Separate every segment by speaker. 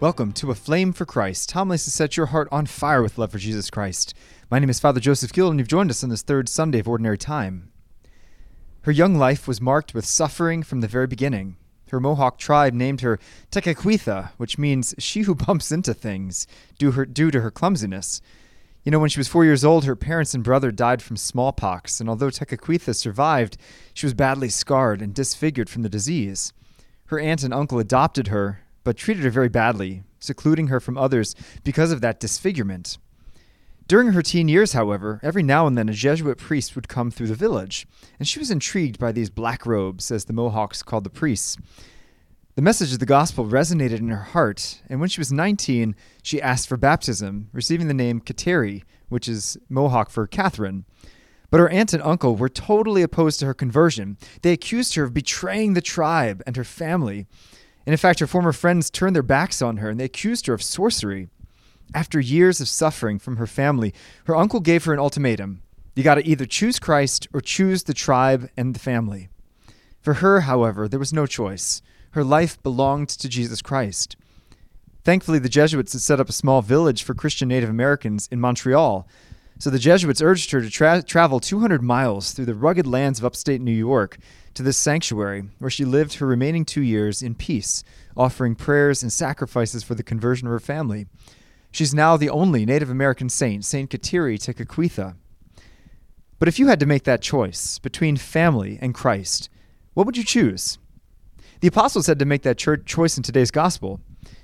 Speaker 1: Welcome to Aflame for Christ, homilies to set your heart on fire with love for Jesus Christ. My name is Father Joseph Gill, and you've joined us on this third Sunday of Ordinary Time. Her young life was marked with suffering from the very beginning. Her Mohawk tribe named her Tekakwitha, which means she who bumps into things, due, her, due to her clumsiness. You know, when she was four years old, her parents and brother died from smallpox, and although Tekakwitha survived, she was badly scarred and disfigured from the disease. Her aunt and uncle adopted her, but treated her very badly, secluding her from others because of that disfigurement. During her teen years, however, every now and then a Jesuit priest would come through the village, and she was intrigued by these black robes, as the Mohawks called the priests. The message of the gospel resonated in her heart, and when she was 19, she asked for baptism, receiving the name Kateri, which is Mohawk for Catherine. But her aunt and uncle were totally opposed to her conversion. They accused her of betraying the tribe and her family. And in fact, her former friends turned their backs on her and they accused her of sorcery. After years of suffering from her family, her uncle gave her an ultimatum you got to either choose Christ or choose the tribe and the family. For her, however, there was no choice. Her life belonged to Jesus Christ. Thankfully, the Jesuits had set up a small village for Christian Native Americans in Montreal. So the Jesuits urged her to tra- travel 200 miles through the rugged lands of upstate New York to this sanctuary, where she lived her remaining two years in peace, offering prayers and sacrifices for the conversion of her family. She's now the only Native American saint, Saint Kateri Tekakwitha. But if you had to make that choice between family and Christ, what would you choose? The apostles had to make that choice in today's gospel.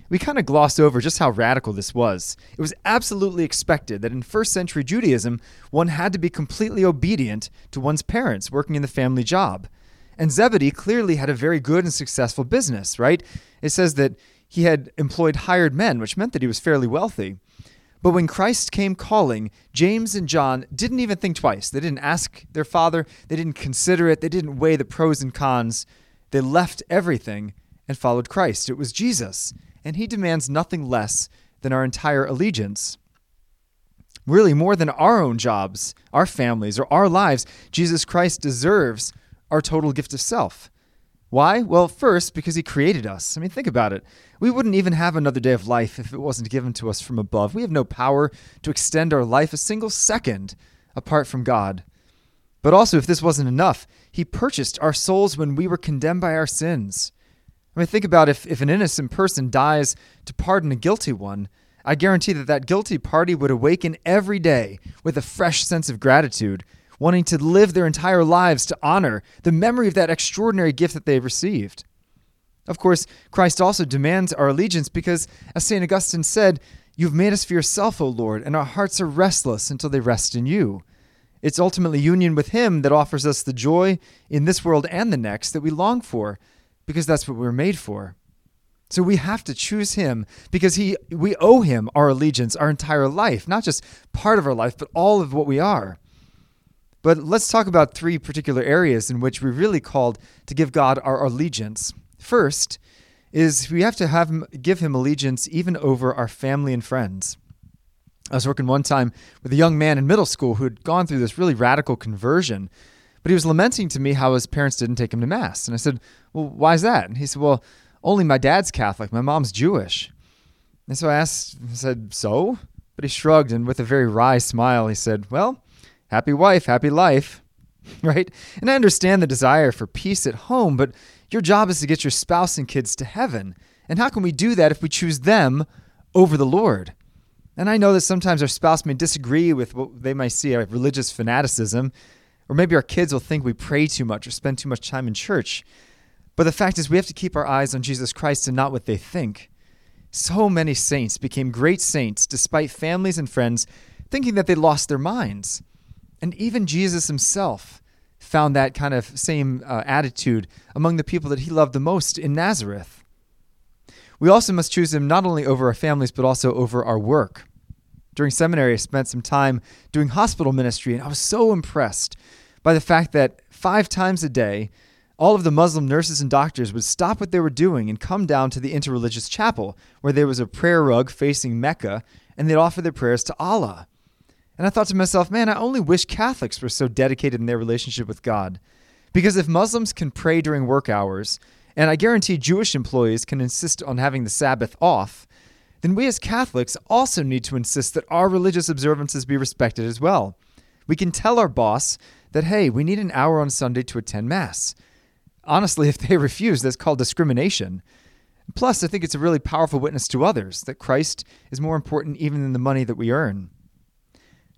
Speaker 1: We kind of glossed over just how radical this was. It was absolutely expected that in first century Judaism, one had to be completely obedient to one's parents working in the family job. And Zebedee clearly had a very good and successful business, right? It says that he had employed hired men, which meant that he was fairly wealthy. But when Christ came calling, James and John didn't even think twice. They didn't ask their father, they didn't consider it, they didn't weigh the pros and cons. They left everything and followed Christ. It was Jesus, and he demands nothing less than our entire allegiance. Really, more than our own jobs, our families, or our lives, Jesus Christ deserves our total gift of self. Why? Well, first, because He created us. I mean, think about it. We wouldn't even have another day of life if it wasn't given to us from above. We have no power to extend our life a single second apart from God. But also, if this wasn't enough, He purchased our souls when we were condemned by our sins. I mean, think about if, if an innocent person dies to pardon a guilty one. I guarantee that that guilty party would awaken every day with a fresh sense of gratitude wanting to live their entire lives to honor the memory of that extraordinary gift that they've received. Of course, Christ also demands our allegiance because, as St. Augustine said, You've made us for yourself, O Lord, and our hearts are restless until they rest in you. It's ultimately union with Him that offers us the joy in this world and the next that we long for, because that's what we're made for. So we have to choose him because he we owe him our allegiance, our entire life, not just part of our life, but all of what we are. But let's talk about three particular areas in which we're really called to give God our allegiance. First is we have to have him, give him allegiance even over our family and friends. I was working one time with a young man in middle school who had gone through this really radical conversion, but he was lamenting to me how his parents didn't take him to mass. And I said, "Well, why is that?" And he said, "Well, only my dad's Catholic, my mom's Jewish." And so I asked, I said, "So?" But he shrugged and with a very wry smile, he said, "Well, happy wife, happy life, right? And I understand the desire for peace at home, but your job is to get your spouse and kids to heaven. And how can we do that if we choose them over the Lord? And I know that sometimes our spouse may disagree with what they might see as religious fanaticism, or maybe our kids will think we pray too much or spend too much time in church. But the fact is, we have to keep our eyes on Jesus Christ and not what they think. So many saints became great saints despite families and friends thinking that they lost their minds. And even Jesus himself found that kind of same uh, attitude among the people that he loved the most in Nazareth. We also must choose him not only over our families, but also over our work. During seminary, I spent some time doing hospital ministry, and I was so impressed by the fact that five times a day, all of the Muslim nurses and doctors would stop what they were doing and come down to the interreligious chapel, where there was a prayer rug facing Mecca, and they'd offer their prayers to Allah. And I thought to myself, man, I only wish Catholics were so dedicated in their relationship with God. Because if Muslims can pray during work hours, and I guarantee Jewish employees can insist on having the Sabbath off, then we as Catholics also need to insist that our religious observances be respected as well. We can tell our boss that, hey, we need an hour on Sunday to attend Mass. Honestly, if they refuse, that's called discrimination. Plus, I think it's a really powerful witness to others that Christ is more important even than the money that we earn.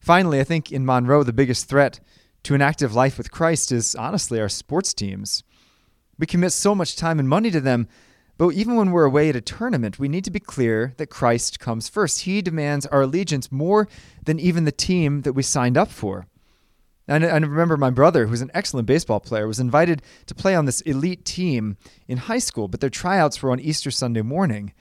Speaker 1: Finally, I think in Monroe, the biggest threat to an active life with Christ is honestly our sports teams. We commit so much time and money to them, but even when we're away at a tournament, we need to be clear that Christ comes first. He demands our allegiance more than even the team that we signed up for. And I remember my brother, who's an excellent baseball player, was invited to play on this elite team in high school, but their tryouts were on Easter Sunday morning.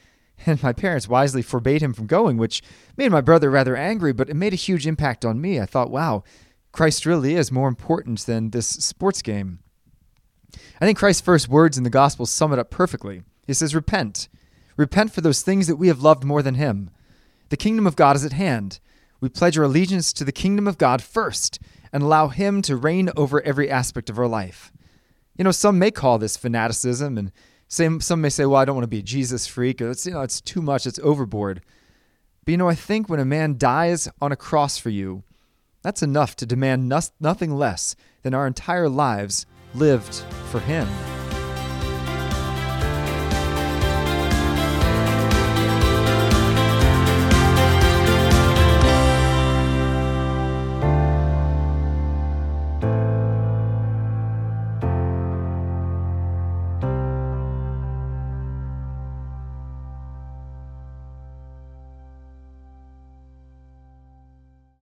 Speaker 1: And my parents wisely forbade him from going, which made my brother rather angry, but it made a huge impact on me. I thought, wow, Christ really is more important than this sports game. I think Christ's first words in the Gospel sum it up perfectly. He says, Repent. Repent for those things that we have loved more than Him. The kingdom of God is at hand. We pledge our allegiance to the kingdom of God first and allow Him to reign over every aspect of our life. You know, some may call this fanaticism, and some, some may say, well, I don't want to be a Jesus freak, or it's, you know, it's too much, it's overboard. But you know, I think when a man dies on a cross for you, that's enough to demand no- nothing less than our entire lives lived for Him.